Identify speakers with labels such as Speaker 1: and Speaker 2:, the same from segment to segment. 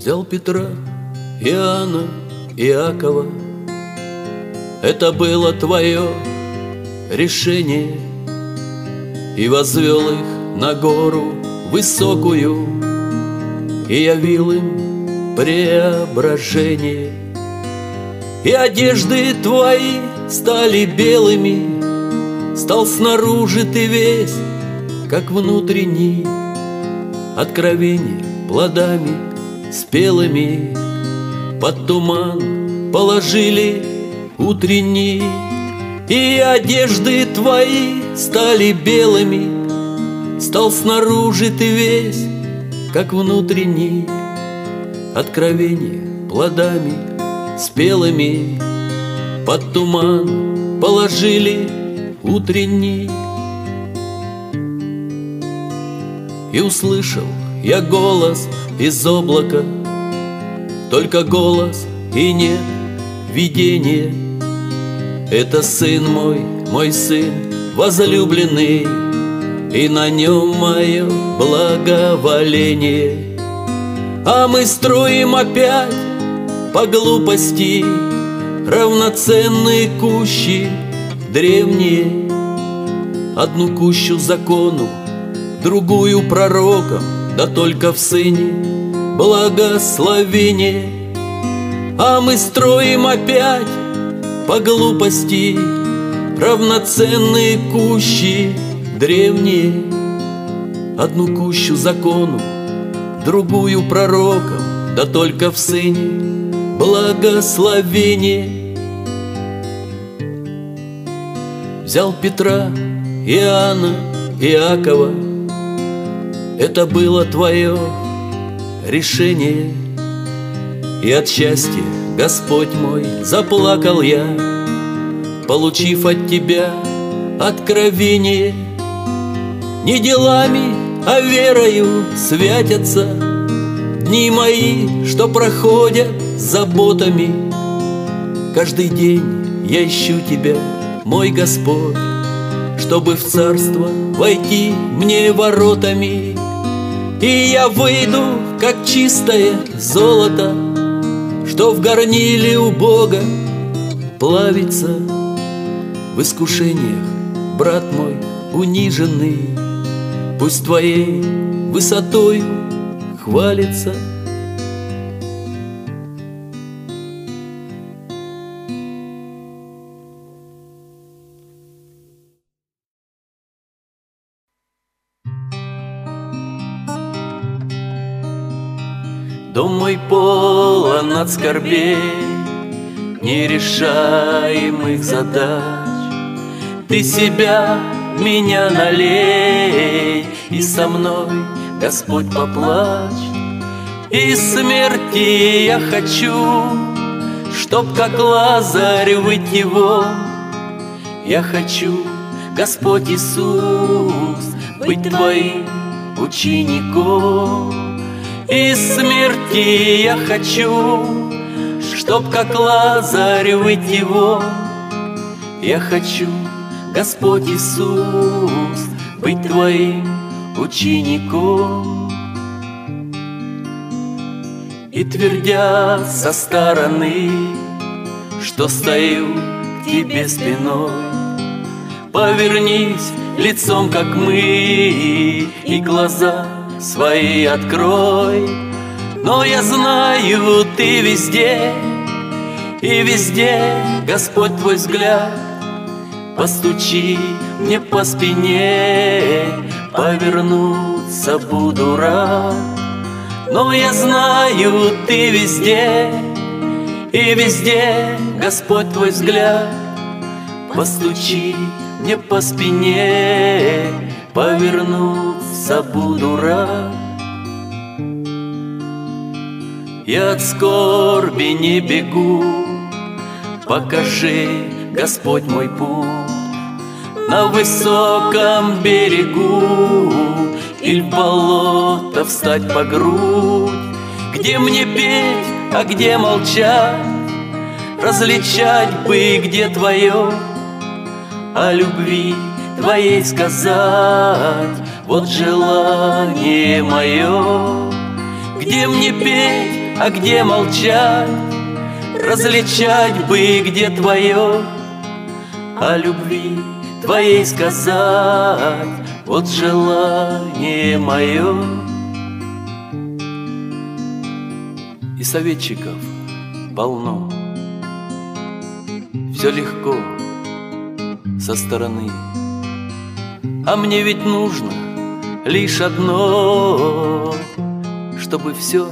Speaker 1: Взял Петра, Иоанна, Иакова. Это было твое решение. И возвел их на гору высокую И явил им преображение. И одежды твои стали белыми Стал снаружи ты весь, как внутренний Откровение плодами спелыми Под туман положили утренний И одежды твои стали белыми. Стал снаружи ты весь, как внутренний Откровение плодами спелыми Под туман положили утренний. И услышал я голос из облака Только голос и нет видения. Это сын мой, мой сын возлюбленный И на нем мое благоволение. А мы строим опять по глупости Равноценные кущи древние. Одну кущу закону, другую пророкам да только в сыне благословение. А мы строим опять по глупости Равноценные кущи древние. Одну кущу закону, другую пророкам Да только в сыне благословение. Взял Петра, Иоанна, Иакова это было твое решение. И от счастья, Господь мой, заплакал я Получив от тебя откровение. Не делами, а верою святятся Дни мои, что проходят заботами. Каждый день я ищу тебя, мой Господь Чтобы в царство войти мне воротами и я выйду, как чистое золото, Что в горниле у Бога плавится. В искушениях, брат мой, униженный, Пусть твоей высотой хвалится — Дом мой полон от скорбей, Нерешаемых задач. Ты себя меня налей, И со мной, Господь, поплачь. И смерти я хочу, Чтоб как Лазарь выйти вон. Я хочу, Господь Иисус, Быть Твоим учеником. Из смерти я хочу, Чтоб как Лазарь выйти вон. Я хочу, Господь Иисус, Быть Твоим учеником. И твердя со стороны, Что стою к Тебе спиной, Повернись лицом, как мы, И глаза свои открой. Но я знаю, ты везде И везде, Господь, твой взгляд Постучи мне по спине. Повернуться буду рад. Но я знаю, ты везде И везде, Господь, твой взгляд Постучи мне по спине Повернуться буду рад. Я от скорби не бегу. Покажи, Господь, мой путь. На высоком берегу Или болото встать по грудь. Где мне петь, а где молчать? Различать бы, где твое О любви твоей сказать. Вот желание мое Где мне петь, а где молчать? Различать бы, где твое О любви твоей сказать. Вот желание мое И советчиков полно. Все легко со стороны А мне ведь нужно лишь одно Чтобы все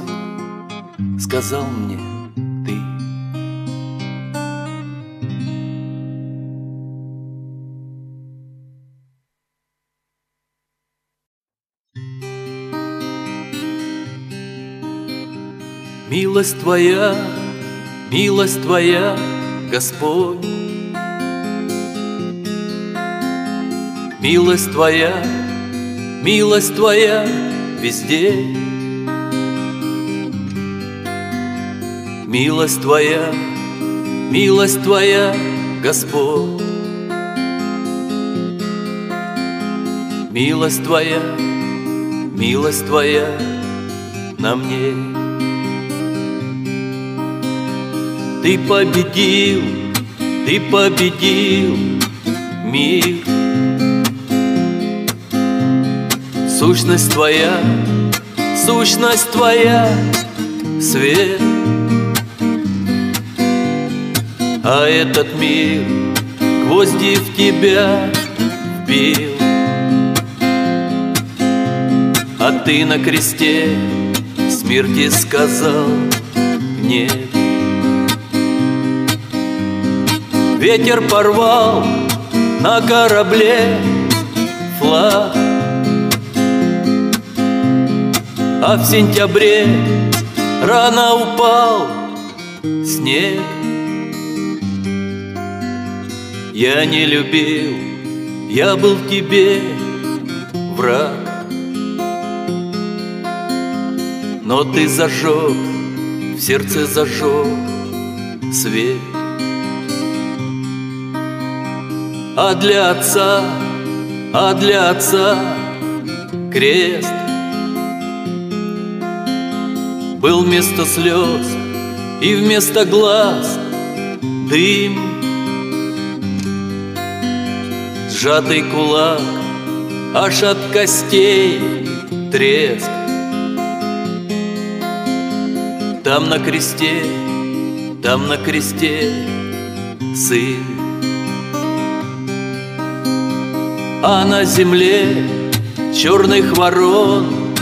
Speaker 1: сказал мне ты. Милость Твоя, милость Твоя, Господь. Милость Твоя, милость Твоя везде. Милость Твоя, милость Твоя, Господь. Милость Твоя, милость Твоя на мне. Ты победил, Ты победил мир. Сущность Твоя, сущность Твоя, свет. А этот мир гвозди в тебя вбил. А ты на кресте смерти сказал нет. Ветер порвал на корабле флаг А в сентябре рано упал снег. Я не любил, я был тебе враг. Но ты зажег, в сердце зажег свет. А для отца, а для отца крест Был вместо слез и вместо глаз дым. Сжатый кулак, аж от костей треск. Там на кресте, там на кресте сын. А на земле черных ворон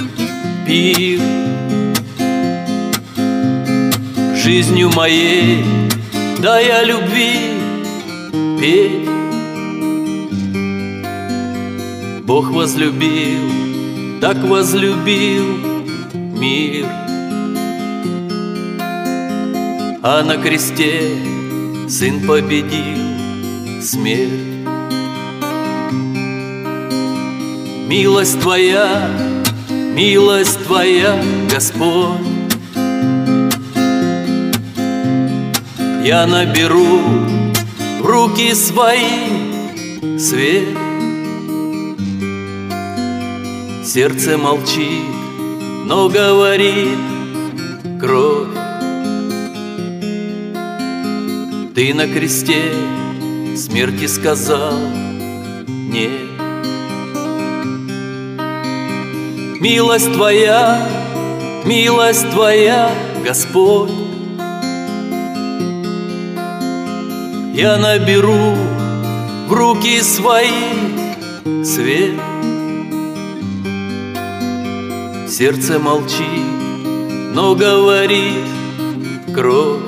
Speaker 1: пир Жизнью моей, да я любви петь Бог возлюбил, так возлюбил мир. А на кресте Сын победил смерть. Милость Твоя, милость Твоя, Господь, Я наберу в руки свои свет. Сердце молчит, но говорит кровь. Ты на кресте смерти сказал нет. Милость Твоя, милость Твоя, Господь, Я наберу в руки свои свет. Сердце молчит, но говорит кровь.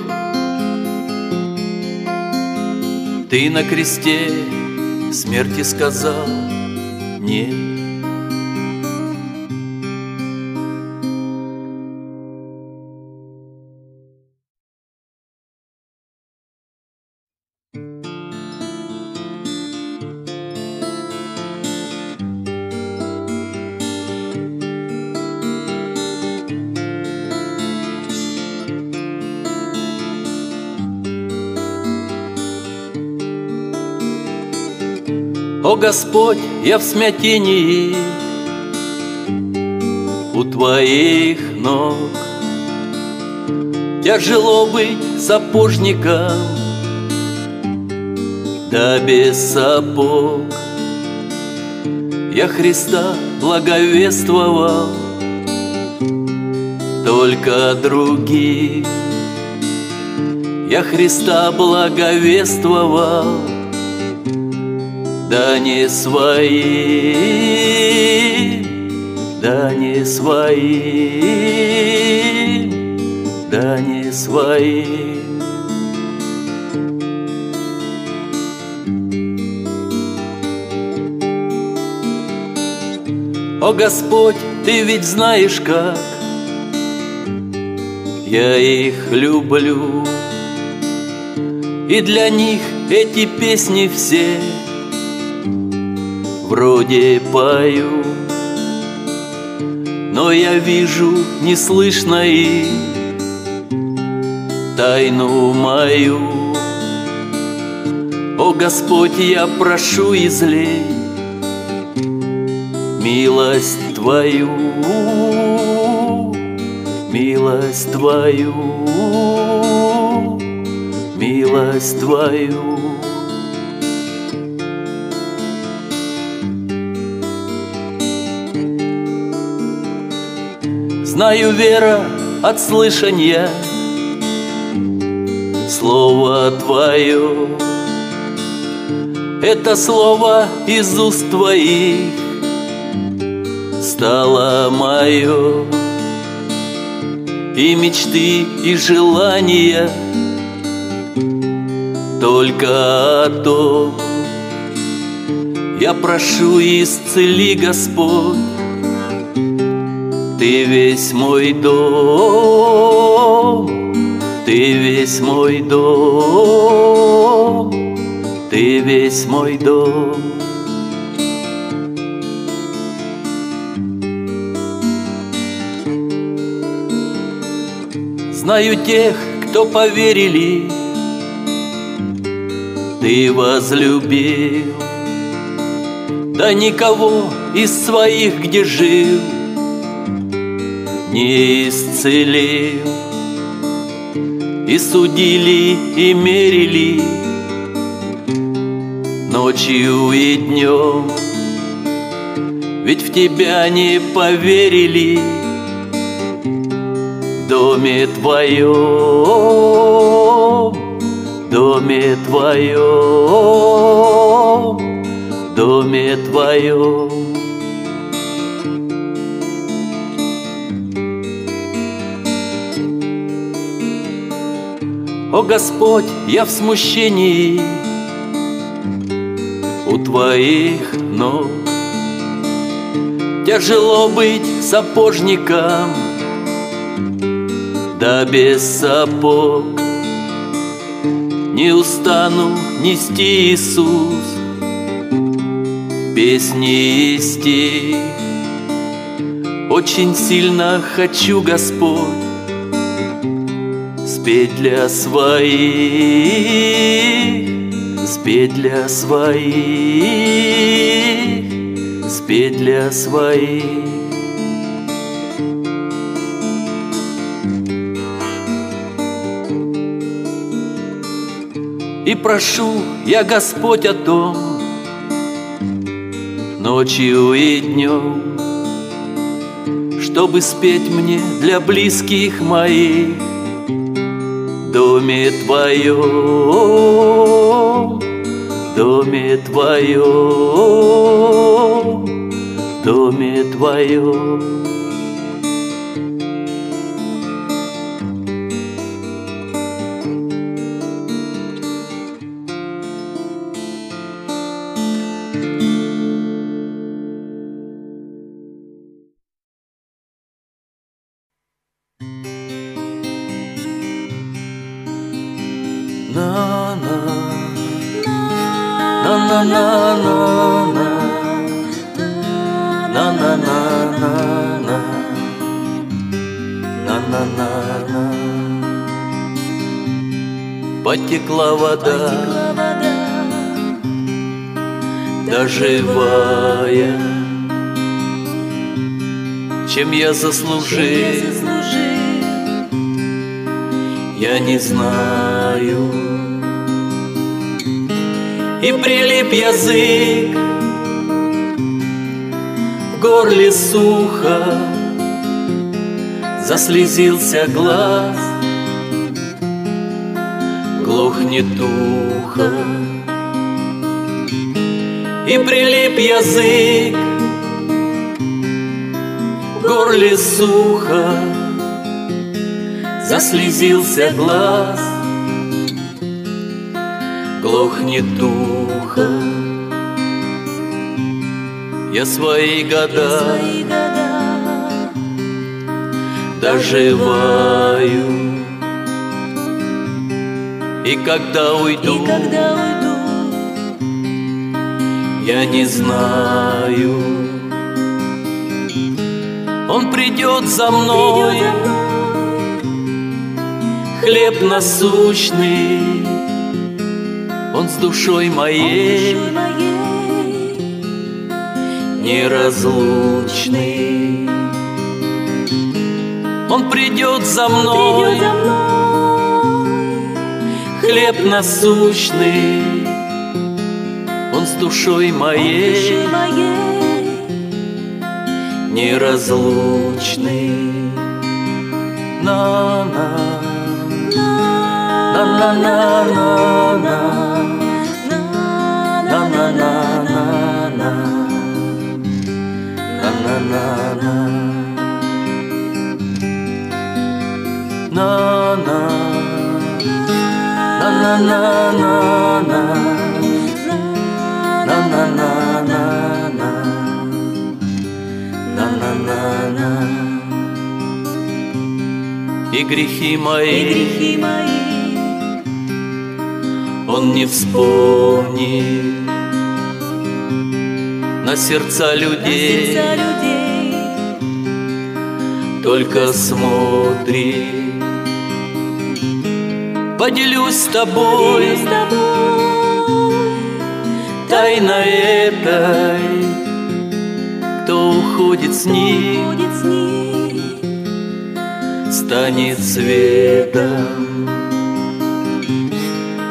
Speaker 1: Ты на кресте смерти сказал нет. Господь, я в смятении. У Твоих ног. Тяжело быть сапожником. Да без сапог Я Христа благовествовал. Только других Я Христа благовествовал Да не свои Да не свои Да не свои. О Господь, Ты ведь знаешь как. Я их люблю. И для них эти песни все Вроде пою Но я вижу, не слышно их Тайну мою О Господь, я прошу излей милость Твою, милость Твою, милость Твою. Знаю вера от слышания Слово Твое. Это слово из уст Твоих стало мое И мечты, и желания Только о том. Я прошу, исцели, Господь Ты весь мой дом Ты весь мой дом Ты весь мой дом. Знаю тех, кто поверили, Ты возлюбил, Да никого из своих, где жил, Не исцелил. И судили, и мерили Ночью и днем Ведь в тебя не поверили доме твоем, доме твоем, доме твоем. О Господь, я в смущении у Твоих ног. Тяжело быть сапожником, да без сапог Не устану нести Иисус Песни и стих Очень сильно хочу, Господь Спеть для своих Спеть для своих Спеть для своих. И прошу я Господь о том Ночью и днем Чтобы спеть мне для близких моих доме Твоем Доме Твоем Доме Твоем вода, да живая, чем я заслужил. я не знаю. И прилип язык, в горле сухо, заслезился глаз, глохнет ухо. И прилип язык, в горле сухо, заслезился глаз, глохнет ухо. Я свои года доживаю И когда уйду,
Speaker 2: И когда уйду,
Speaker 1: я не знаю. Он придет за
Speaker 2: придет
Speaker 1: мной,
Speaker 2: за мной.
Speaker 1: Хлеб насущный. Он с душой моей.
Speaker 2: Душой моей
Speaker 1: неразлучный. Он придет за
Speaker 2: придет
Speaker 1: мной,
Speaker 2: за мной
Speaker 1: хлеб насущный. Он с душой
Speaker 2: душой
Speaker 1: моей
Speaker 2: моей
Speaker 1: неразлучный На-на, на-на-на-на-на На-на-на-на-на На-на-на-на На-на И грехи
Speaker 2: И
Speaker 1: мои
Speaker 2: грехи мои
Speaker 1: Он не вспомнит На сердца
Speaker 2: на
Speaker 1: людей
Speaker 2: сердца людей
Speaker 1: Только смотри Поделюсь с тобой
Speaker 2: с тобой
Speaker 1: Тайна этой. Кто уходит с ним
Speaker 2: будет с ним
Speaker 1: Станет светом.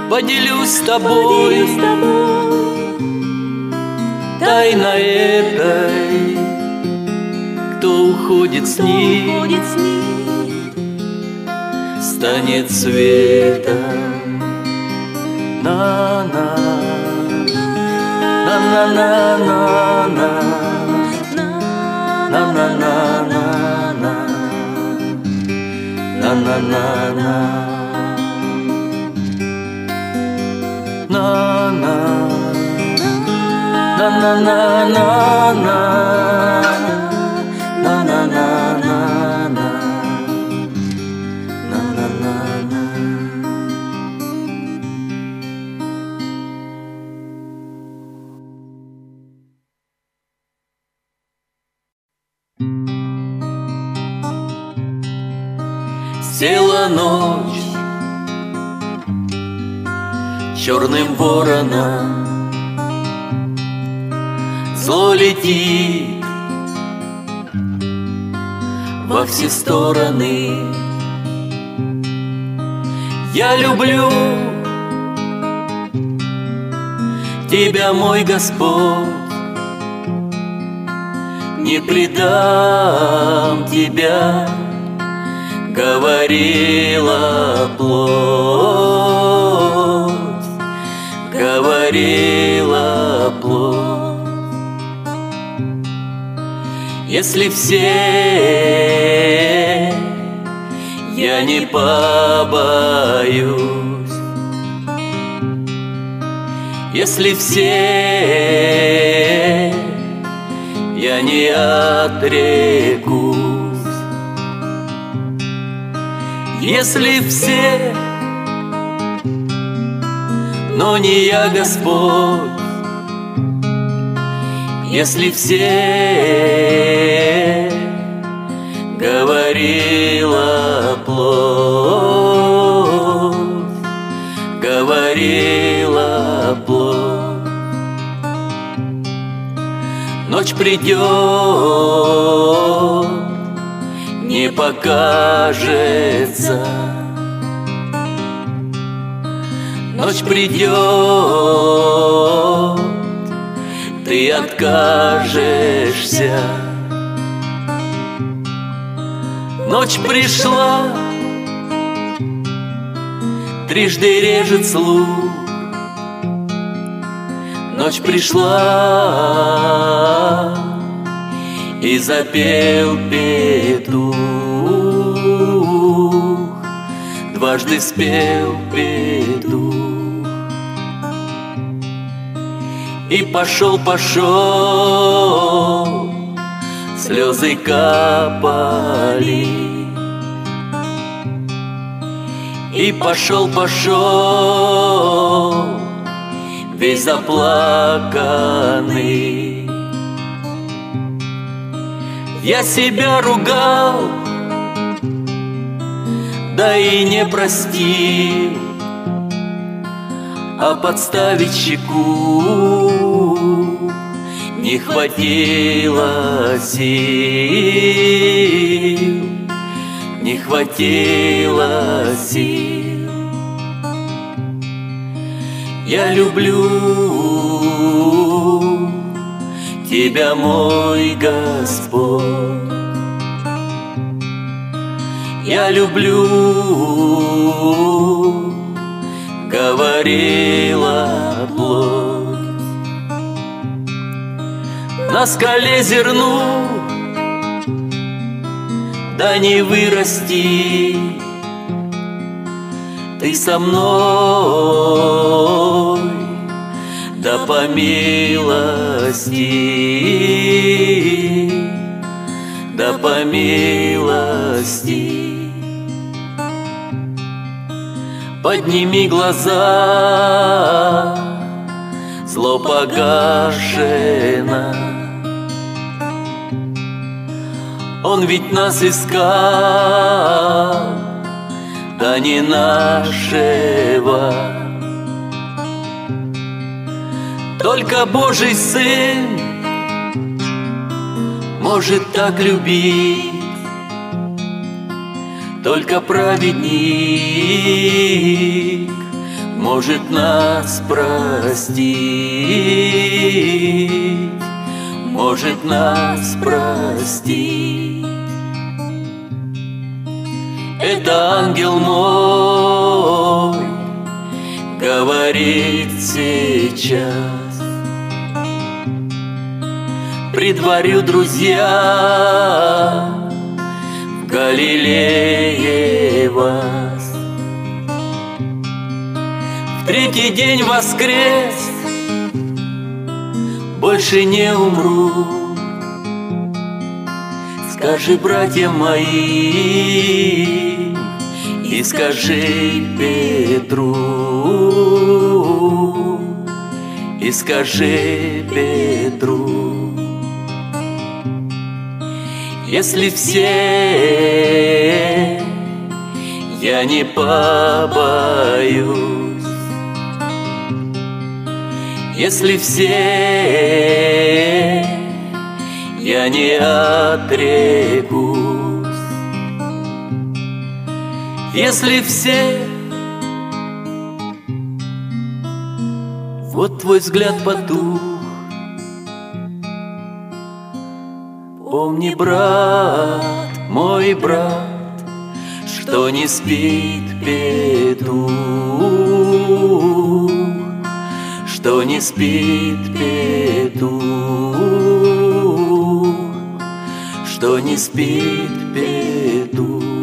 Speaker 1: Поделюсь с тобой
Speaker 2: Поделюсь с тобой
Speaker 1: Тайна этой. Кто уходит с ним
Speaker 2: уходит с ним
Speaker 1: станет светом. На-на, на-на-на-на-на, на-на-на-на-на, на-на-на-на. На-на, на-на-на-на-на, на-на-на-на-на. Черным вороном. Зло летит во все стороны. Я люблю Тебя, мой Господь. Не предам Тебя Говорила плоть Говорила плоть. Если все я не побоюсь. Если все я не отрекусь. Если все, но не я Господь Если все говорила плоть, говорила плоть. Ночь придет, не покажется, Ночь придет, ты откажешься. Ночь пришла, трижды режет слух. Ночь пришла, и запел петух. Дважды спел петух. И пошел, пошел, слезы капали. И пошел, пошел, весь заплаканный. Я себя ругал, да и не простил, а подставить щеку не хватило сил, не хватило сил. Я люблю Тебя, мой Господь. Я люблю, говорила плоть. На скале зерну, да не вырасти, ты со мной, да по милости, да по милости. Подними глаза, зло погашено. Он ведь нас искал, да не нашего. Только Божий Сын может так любить, только праведник может нас простить, может нас простить. Это ангел мой говорит сейчас. Предварю друзья Галилее вас. В третий день воскрес, больше не умру. Скажи, братья мои, и скажи Петру, и скажи Петру. Если все я не побоюсь, если все я не отрекусь, если все вот твой взгляд потух, Помни, брат, мой брат, что не спит петух, что не спит петух, что не спит петух.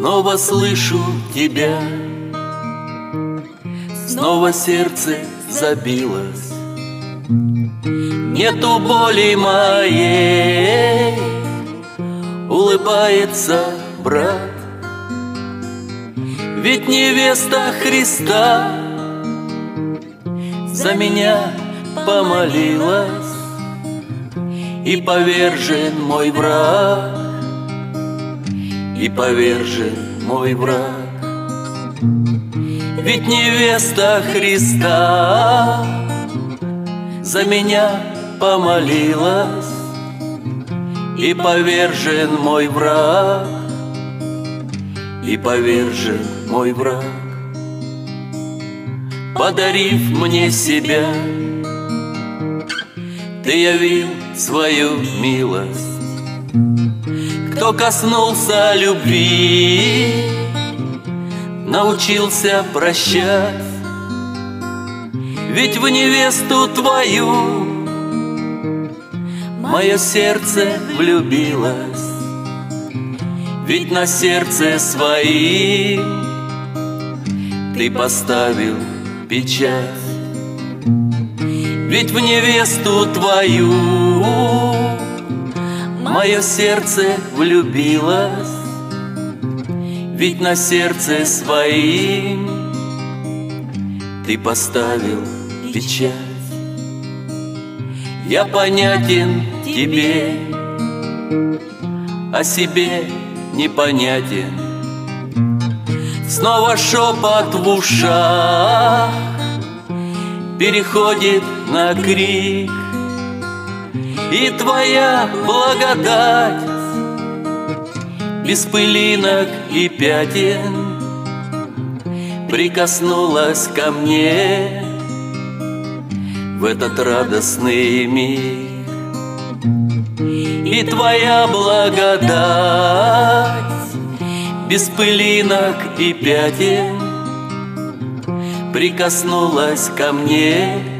Speaker 1: Снова слышу тебя, снова сердце забилось. Нету боли моей, улыбается брат. Ведь невеста Христа за меня помолилась, И повержен мой враг, и повержен мой враг. Ведь невеста Христа За меня помолилась И повержен мой враг И повержен мой враг Подарив мне себя Ты явил свою милость Кто коснулся любви Научился прощать. Ведь в невесту твою Мое сердце влюбилось. Ведь на сердце своим Ты поставил печать. Ведь в невесту твою Мое сердце влюбилось Ведь на сердце своим Ты поставил печать. Я понятен тебе О себе непонятен. Снова шепот в ушах Переходит на крик И твоя благодать Без пылинок и пятен Прикоснулась ко мне В этот радостный миг. И твоя благодать без пылинок и пятен Прикоснулась ко мне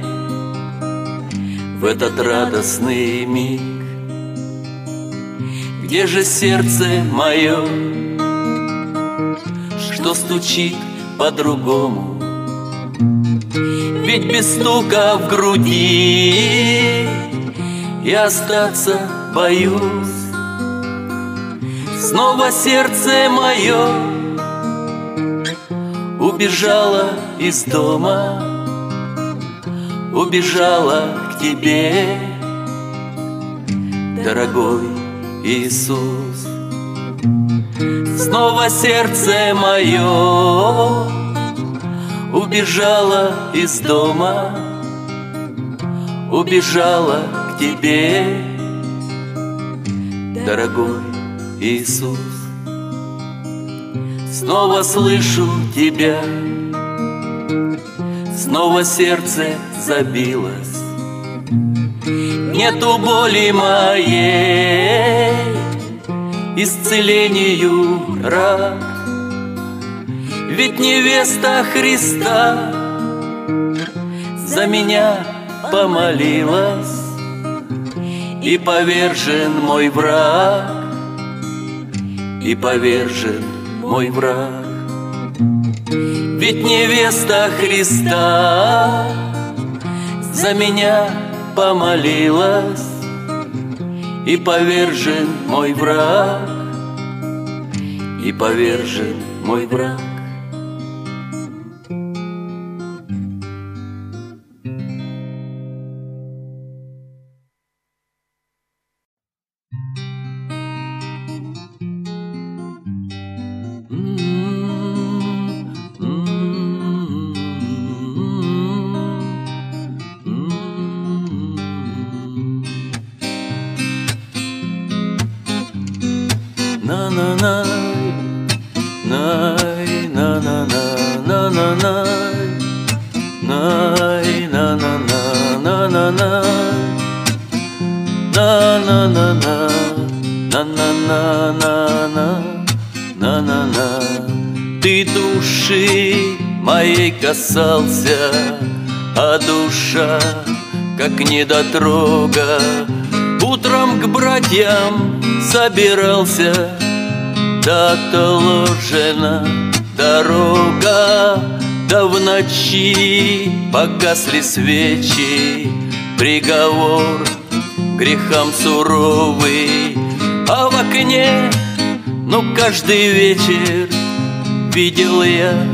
Speaker 1: В этот радостный миг. Где же сердце мое Что стучит по-другому? Ведь без стука в груди Я остаться боюсь. Снова сердце мое Убежало из дома Убежало тебе Дорогой Иисус Снова сердце мое Убежало из дома Убежало к тебе Дорогой Иисус. Снова слышу Тебя, снова сердце забилось. Нету боли моей, исцелению рад. Ведь невеста Христа за меня помолилась, и повержен мой враг и повержен мой враг. Ведь невеста Христа за меня помолилась, и повержен мой враг, и повержен мой враг. Касался, а душа, как недотрога, Утром к братьям собирался, да отложена дорога, Да в ночи погасли свечи, Приговор грехам суровый, А в окне, ну каждый вечер Видел я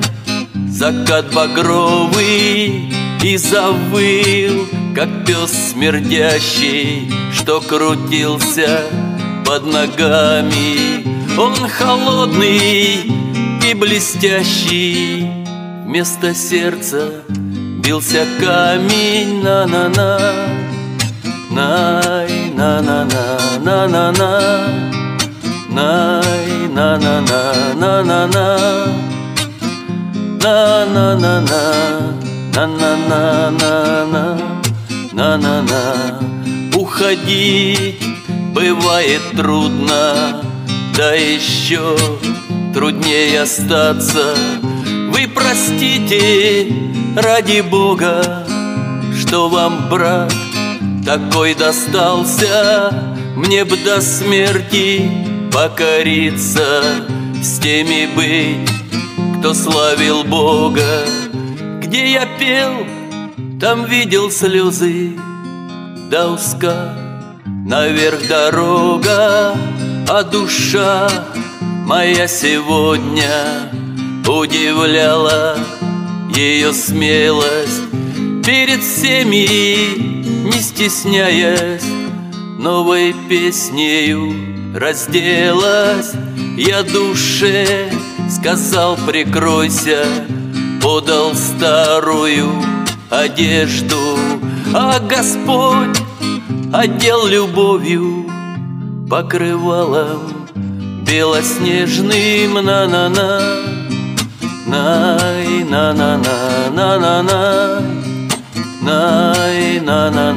Speaker 1: закат багровый И завыл, как пес смердящий Что крутился под ногами. Он холодный и блестящий вместо сердца бился камень. На-на-на Най, на-на-на, на-на-на Най, на-на-на, на-на-на На-на-на-на, на-на-на-на-на На-на-на Уходить бывает трудно Да еще труднее остаться. Вы простите, ради Бога Что вам, брат, такой достался. Мне б до смерти покориться С теми быть, кто славил Бога. Где я пел, там видел слезы. Да узка наверх дорога. А душа моя сегодня Удивляла ее смелость. Перед всеми не стесняясь, новой песнею разделась. Я душе сказал прикройся, подал старую одежду, а Господь одел любовью покрывалом белоснежным на-на-на. Най на на на на на на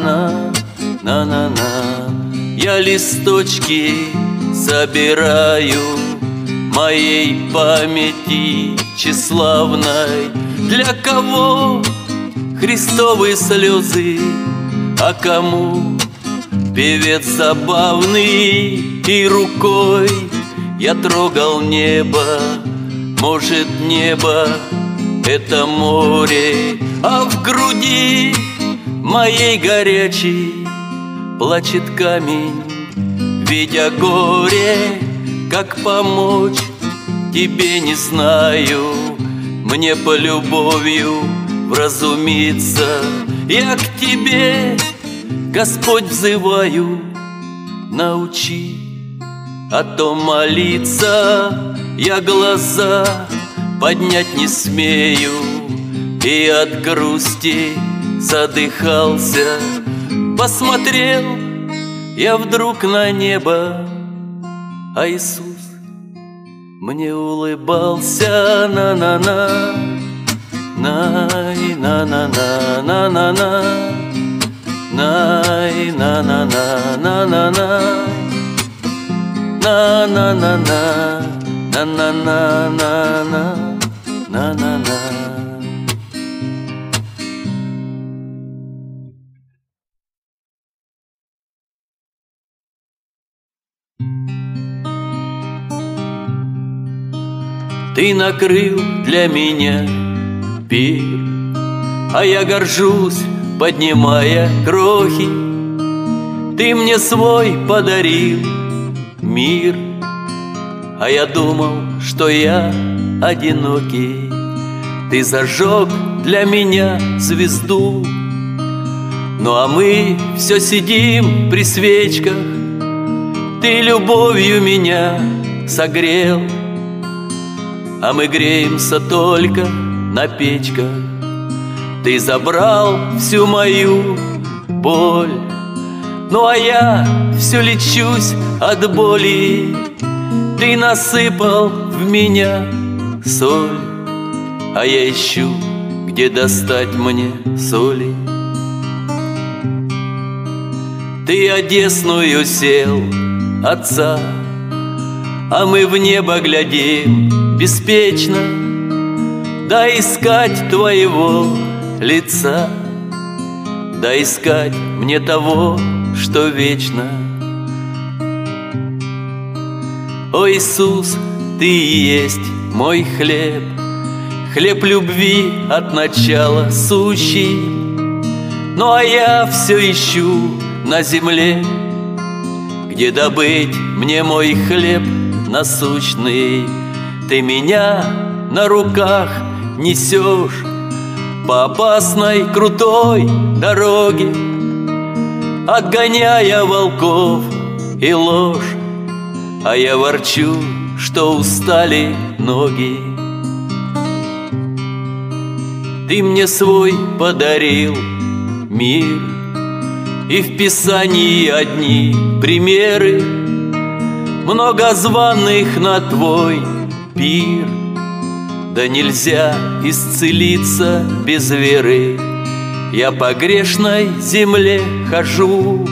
Speaker 1: на на-на-на. Я листочки собираю Моей памяти тщеславной. Для кого христовые слезы, а кому Певец забавный и рукой Я трогал небо, может небо это море А в груди моей горячей плачет камень, видя горе, как помочь тебе не знаю, мне по любовью вразумиться, я к тебе, Господь, взываю, научи а то молиться я глаза поднять не смею. И от грусти задыхался Посмотрел я вдруг на небо. А Иисус мне улыбался на-на-на Най, на-на-на, на-на-на Най, на-на-на, на-на-на. на на на на Ты накрыл для меня пир, А я горжусь, поднимая крохи. Ты мне свой подарил мир. А я думал, что я одинокий. Ты зажег для меня звезду. Ну а мы все сидим при свечках. Ты любовью меня согрел А мы греемся только на печках. Ты забрал всю мою боль. Ну а я все лечусь от боли. Ты насыпал в меня соль. А я ищу, где достать мне соли. Ты одесную сел, отца А мы в небо глядим беспечно Да искать твоего лица Да искать мне того, что вечно. О Иисус, Ты есть мой хлеб, Хлеб любви от начала сущий. Ну а я все ищу на земле, Где добыть мне мой хлеб насущный. Ты меня на руках несешь По опасной крутой дороге, Отгоняя волков и ложь, а я ворчу, что устали ноги. Ты мне свой подарил мир, и в Писании одни примеры, много званых на твой пир. Да нельзя исцелиться без веры, я по грешной земле хожу.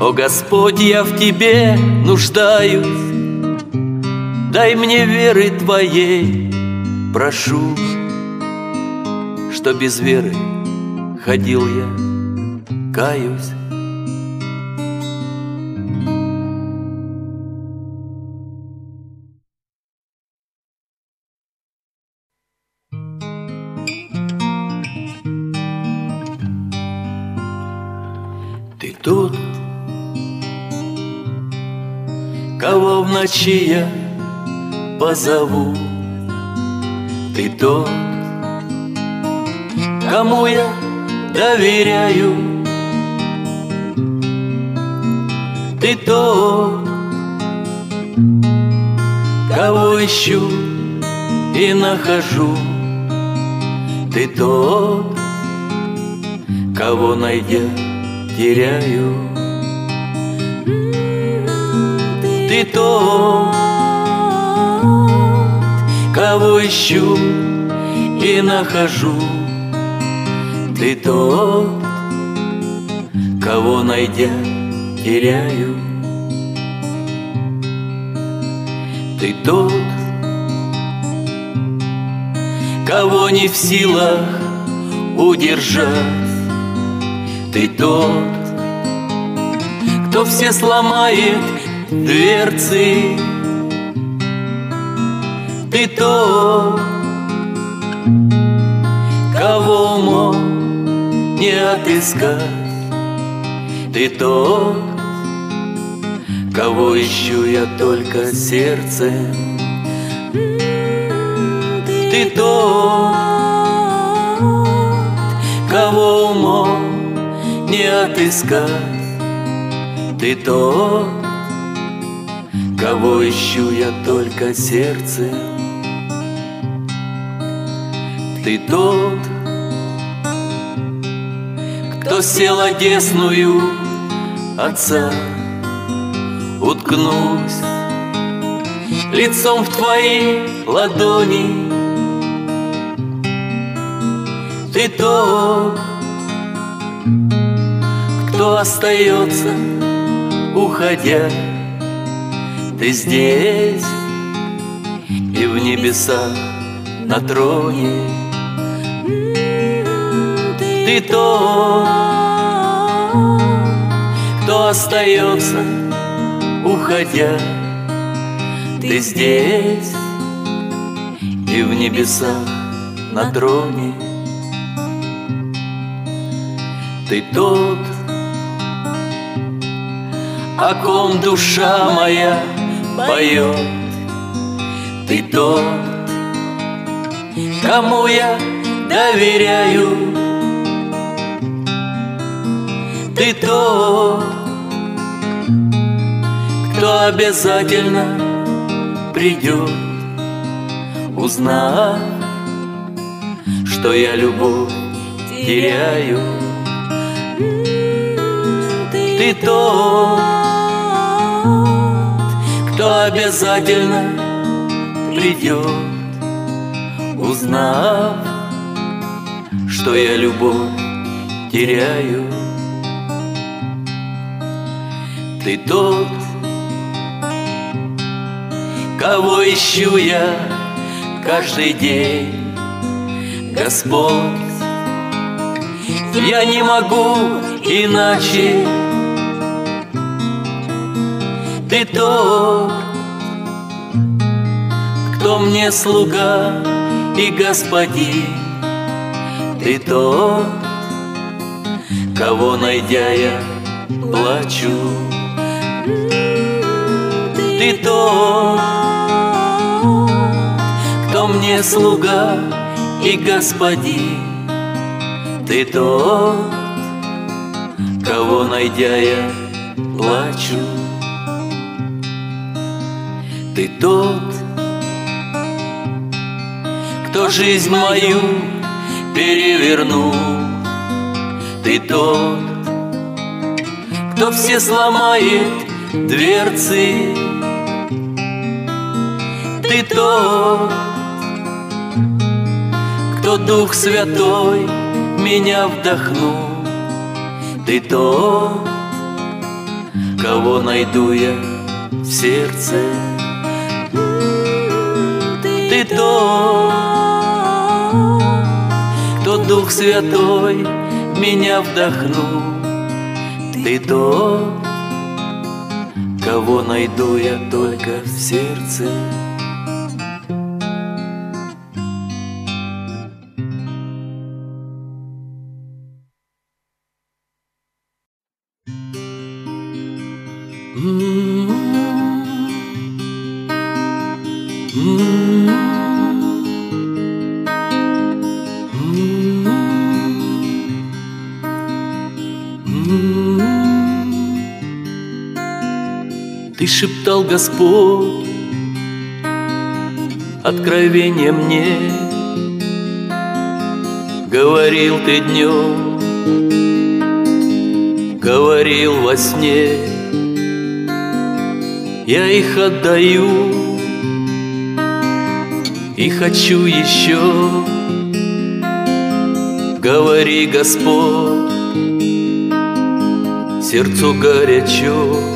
Speaker 1: О Господь, я в Тебе нуждаюсь, Дай мне веры Твоей, прошу, Что без веры ходил я, каюсь. Ночи я позову. Ты тот, кому я доверяю. Ты тот, кого ищу и нахожу. Ты тот, кого найдя теряю. Ты тот, кого ищу и нахожу. Ты тот, кого найдя теряю. Ты тот, кого не в силах удержать. Ты тот, кто все сломает дверцы. Ты тот, кого умом не отыскать. Ты тот, кого ищу я только сердцем. Ты тот, кого умом не отыскать. Ты тот, кого ищу я только сердцем. Ты тот, кто сел одесную отца, уткнусь лицом в твои ладони. Ты тот, кто остается, уходя. Ты здесь и в небесах на троне. Ты тот, кто остается, уходя. Ты здесь и в небесах на троне. Ты тот, о ком душа моя поет. Ты тот, кому я доверяю. Ты тот, кто обязательно придет, узнав, что я любовь теряю. Ты тот, обязательно придет, узнав, что я любовь теряю. Ты тот, кого ищу я каждый день, Господь. Я не могу иначе. Ты тот, кто мне слуга и господин. Ты тот, кого найдя я плачу. Ты тот, кто мне слуга и господин. Ты тот, кого найдя я плачу Ты тот, кто жизнь мою перевернул Ты тот, кто все сломает дверцы. Ты тот, кто Дух Святой меня вдохнул. Ты тот, кого найду я в сердце. Ты тот, Дух Святой меня вдохнул. Ты тот, кого найду я только в сердце Ты шептал, Господь, откровение мне Говорил ты днем, говорил во сне. Я их отдаю и хочу еще. Говори, Господь, сердцу горячо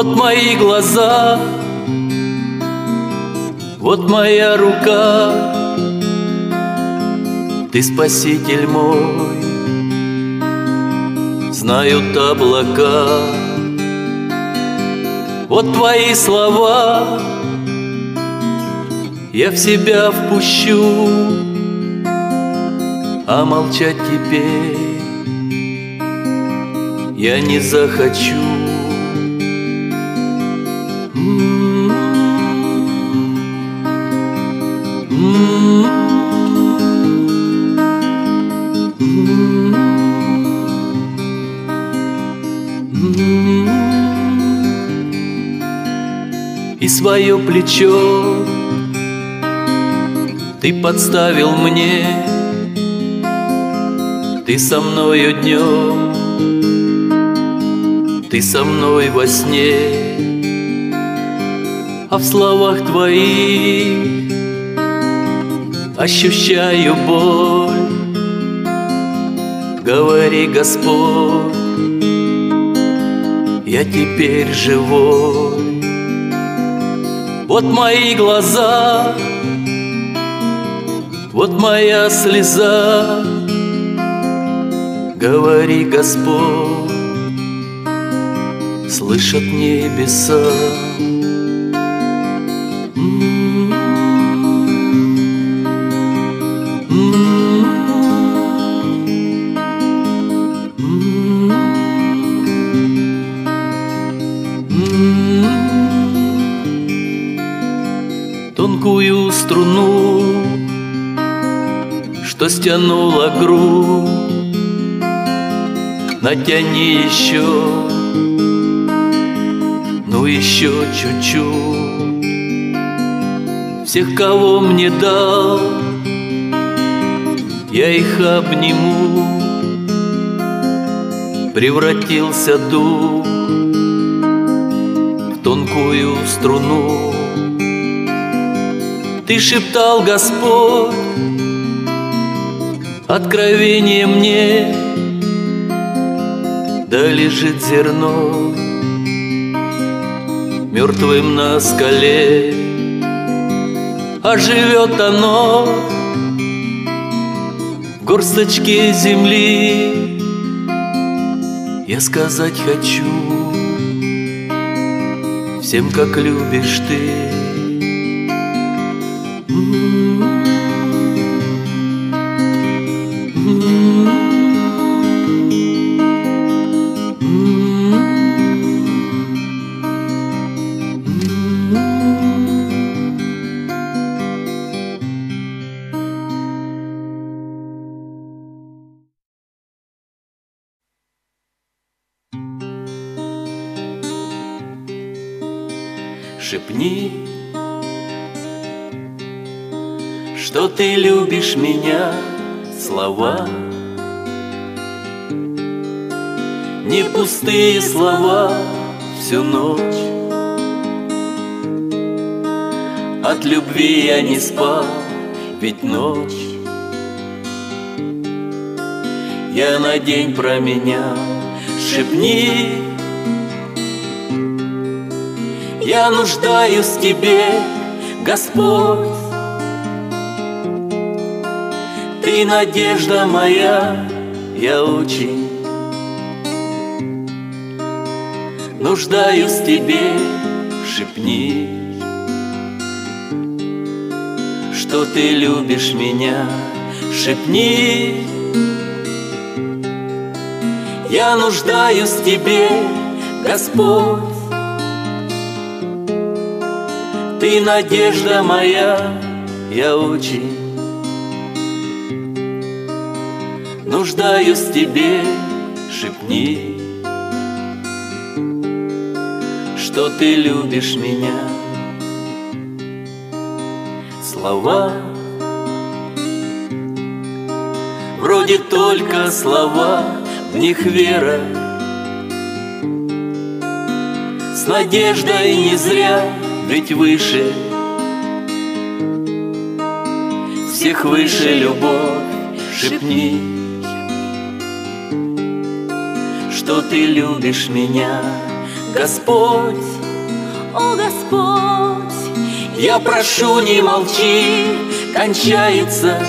Speaker 1: Вот мои глаза, вот моя рука. Ты спаситель мой, знают облака. Вот твои слова я в себя впущу. А молчать теперь я не захочу свое плечо. Ты подставил мне. Ты со мною днем. Ты со мной во сне. А в словах твоих Ощущаю боль. Говори, Господь Я теперь живой Вот мои глаза вот моя слеза, говори, Господь, слышат небеса. Стянула грудь. Натяни еще, ну еще чуть-чуть. Всех, кого мне дал, я их обниму. Превратился дух в тонкую струну. Ты шептал, Господь, откровение мне Да лежит зерно мертвым на скале. А живет оно в горсточке земли. Я сказать хочу всем, как любишь ты шепни, что ты любишь меня, слова. Не пустые слова всю ночь. От любви я не спал, ведь ночь Я на день променял, шепни Я нуждаюсь в тебе, Господь. Ты надежда моя, я очень Нуждаюсь в тебе, шепни. Что ты любишь меня, шепни. Я нуждаюсь в тебе, Господь Ты надежда моя, я очень Нуждаюсь в тебе, шепни что ты любишь меня. Слова Вроде только слова, в них вера С надеждой не зря, ведь выше. Всех выше любовь, шепни Что ты любишь меня. Господь,
Speaker 2: О Господь,
Speaker 1: я прошу, не молчи, кончается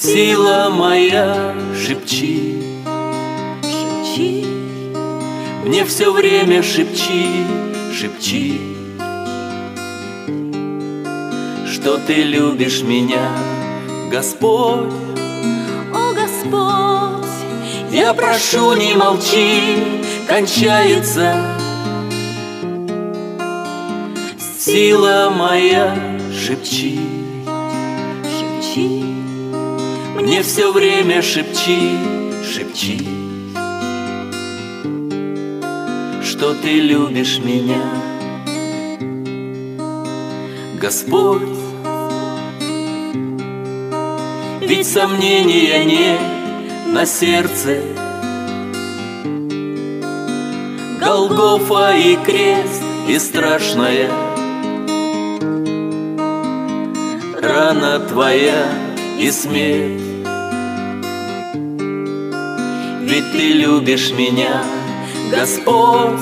Speaker 1: Сила моя, шепчи, мне все время шепчи, шепчи Что ты любишь меня, Господь.
Speaker 2: О Господь,
Speaker 1: Я прошу, не молчи, кончается Сила моя, шепчи,
Speaker 2: шепчи,
Speaker 1: мне все время шепчи, шепчи Что ты любишь меня, Господь Ведь сомнения нет на сердце. Голгофа и крест и страшная Рана твоя и смерть. Ведь ты любишь меня, Господь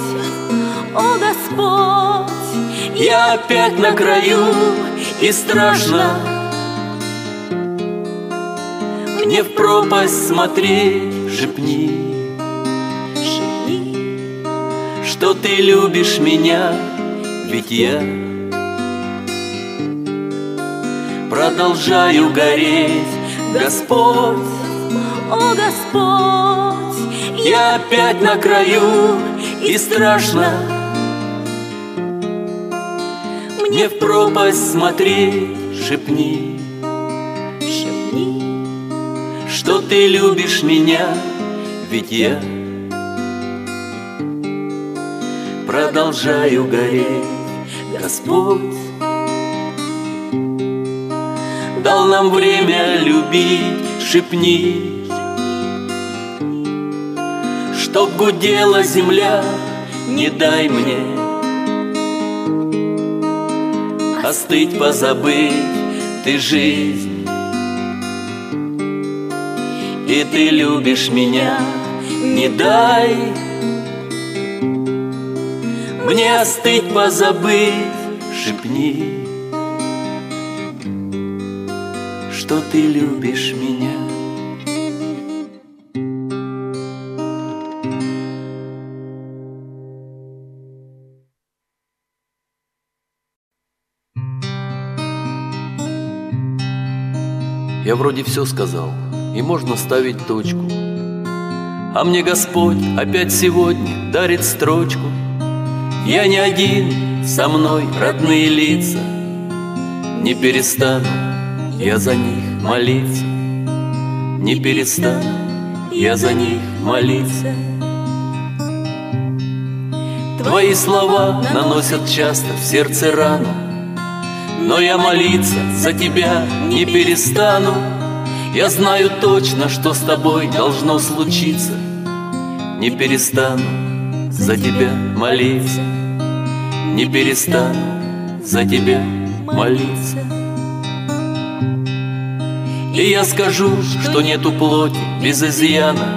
Speaker 2: О Господь,
Speaker 1: Я опять на краю и страшно. Мне в пропасть смотреть, шепни
Speaker 2: шепни,
Speaker 1: Что ты любишь меня, ведь я Продолжаю гореть, Господь
Speaker 2: О Господь,
Speaker 1: Я опять на краю и страшно. Мне в пропасть смотреть, шепни.
Speaker 2: Шепни,
Speaker 1: Что ты любишь меня, ведь я Продолжаю гореть, Господь Дал нам время любить, шепни Чтоб гудела земля, не дай мне Остыть, позабыть, ты жизнь. И ты любишь меня, не дай Мне остыть, позабыть, шепни Что ты любишь меня Я вроде все сказал, и можно ставить точку. А мне Господь опять сегодня дарит строчку. Я не один, со мной родные лица. Не перестану я за них молиться. Не перестану я за них молиться. Твои слова наносят часто в сердце рану Но я молиться за тебя не перестану. Я знаю точно, что с тобой должно случиться. Не перестану за тебя молиться. Не перестану за тебя молиться. И я скажу, что нету плоти без изъяна.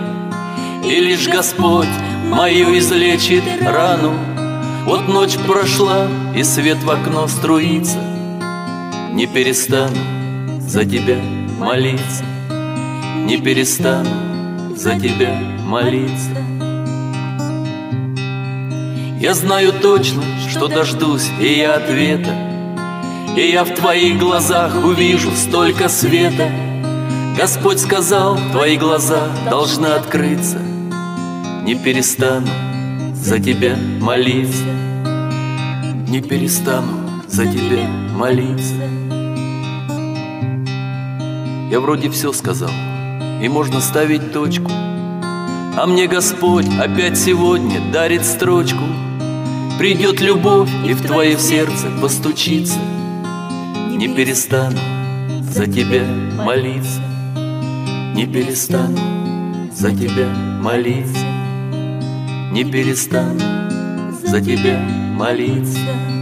Speaker 1: И лишь Господь мою излечит рану. Вот ночь прошла, и свет в окно струится Не перестану за тебя молиться. Не перестану за тебя молиться. Я знаю точно, что дождусь и я ответа. И я в твоих глазах увижу столько света. Господь сказал, твои глаза должны открыться. Не перестану за тебя молиться. Не перестану за тебя молиться Я вроде все сказал. И можно ставить точку. А мне Господь опять сегодня дарит строчку. Придет любовь и в твое сердце постучится. Не перестану за тебя молиться. Не перестану за тебя молиться. Не перестану за тебя молиться.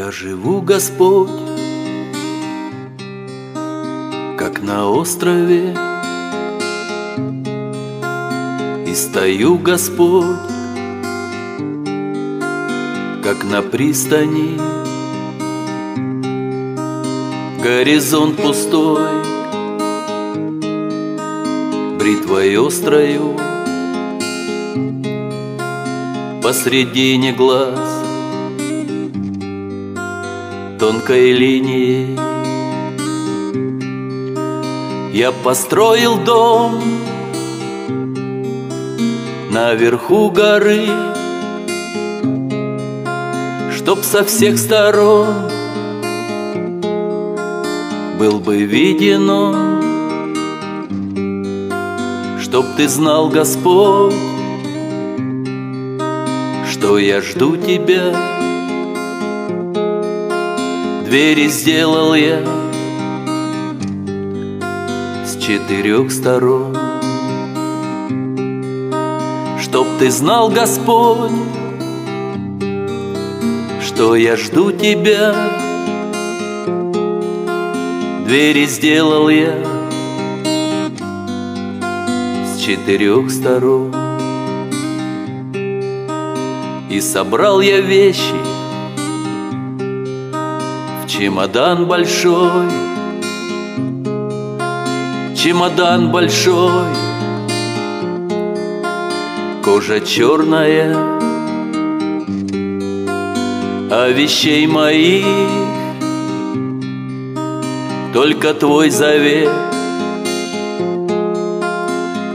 Speaker 1: Я живу, Господь, как на острове, И стою, Господь, как на пристани. Горизонт пустой Бритвой острою Посредине глаз Тонкой линией Я построил дом Наверху горы Чтоб со всех сторон Был бы виден он. Чтоб ты знал, Господь Что я жду тебя Двери сделал я С четырех сторон. Чтоб ты знал, Господь что я жду тебя. Двери сделал я С четырех сторон. И собрал я вещи чемодан большой. Чемодан большой. Кожа черная. А вещей моих Только твой завет.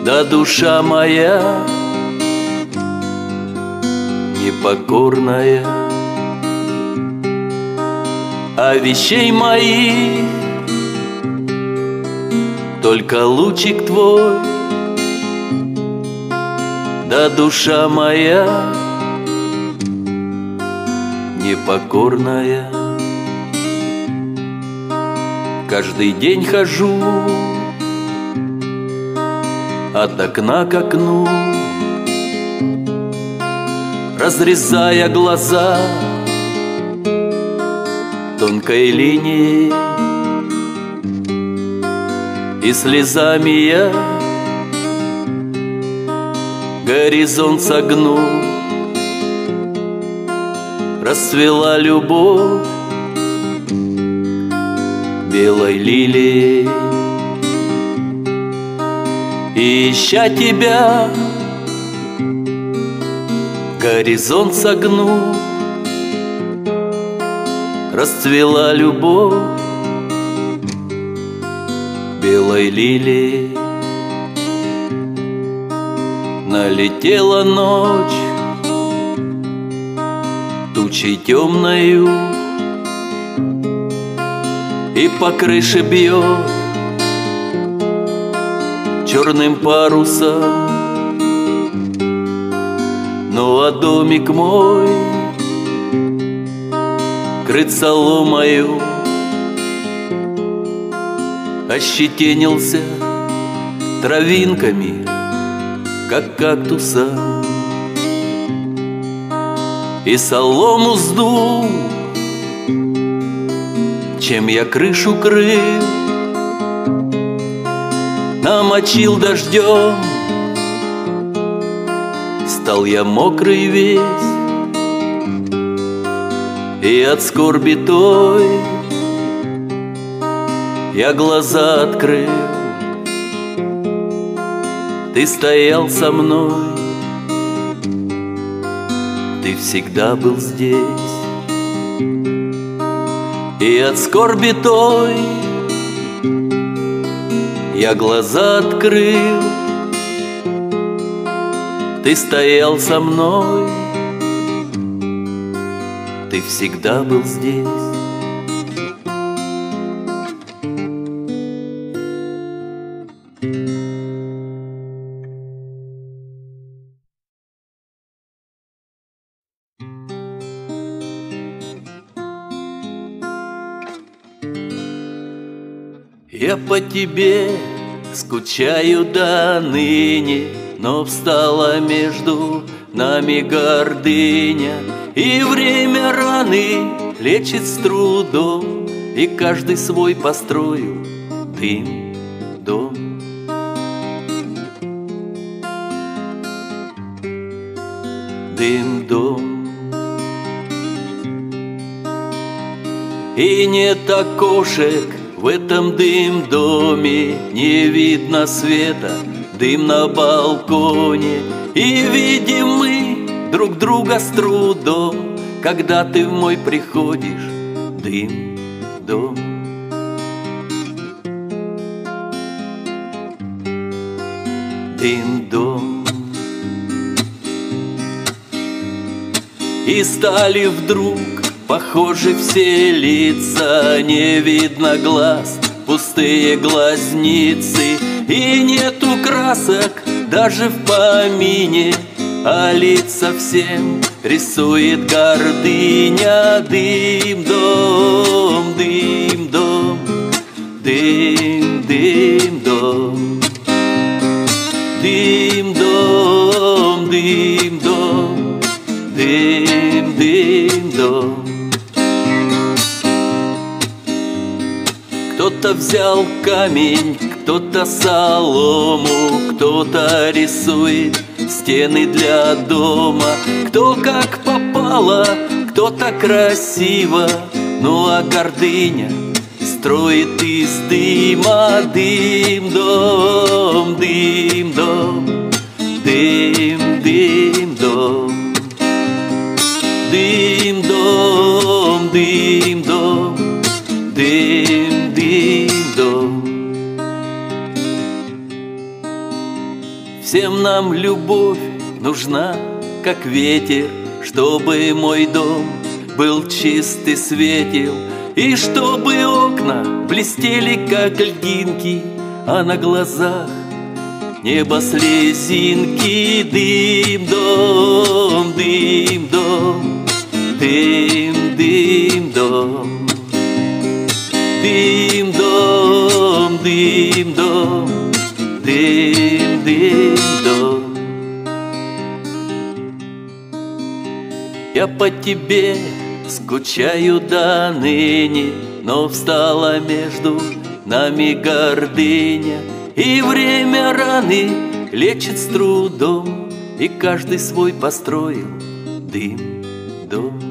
Speaker 1: Да душа моя непокорная А вещей моих. Только лучик твой Да душа моя непокорная. Каждый день хожу от окна к окну Разрезая глаза тонкой линией. И слезами я горизонт согну. Расцвела любовь белой лилией. Ища тебя Горизонт согну Расцвела любовь белой лилией. Налетела ночь тучей темною И по крыше бьет черным парусом. Ну а домик мой крыт соломою Ощетенился травинками, как кактуса И солому сдул, чем я крышу крыл. Намочил дождем Стал я мокрый весь И от скорби той Я глаза открыл. Ты стоял со мной Ты всегда был здесь. И от скорби той я глаза открыл. Ты стоял со мной Ты всегда был здесь. Я по тебе скучаю до ныне, Но встала между нами гордыня, И время раны лечит с трудом, И каждый свой построю дым дом. Дым дом. И нет окошек в этом дым доме не видно света, дым на балконе И видим мы друг друга с трудом, Когда ты в мой приходишь, дым дом. Дым дом. И стали вдруг Похожи все лица, не видно глаз, пустые глазницы И нету красок даже в помине, а лица всем рисует гордыня. Дым-дом, дым-дом, дым-дым-дом Дым-дом, дым-дом, Кто-то взял камень, кто-то солому, кто-то рисует стены для дома, кто как попало, кто-то красиво, ну а гордыня строит из дыма. Дым дом, дым дом, дым дым дом, Всем нам любовь нужна, как ветер Чтобы мой дом был чист и светел И чтобы окна блестели, как льдинки А на глазах небо слезинки. Дым-дом, дым-дом, дым-дым-дом Дым-дом, дым-дом, дым-дым-дом Я по тебе скучаю до ныне Но встала между нами гордыня. И время раны лечит с трудом И каждый свой построил Дым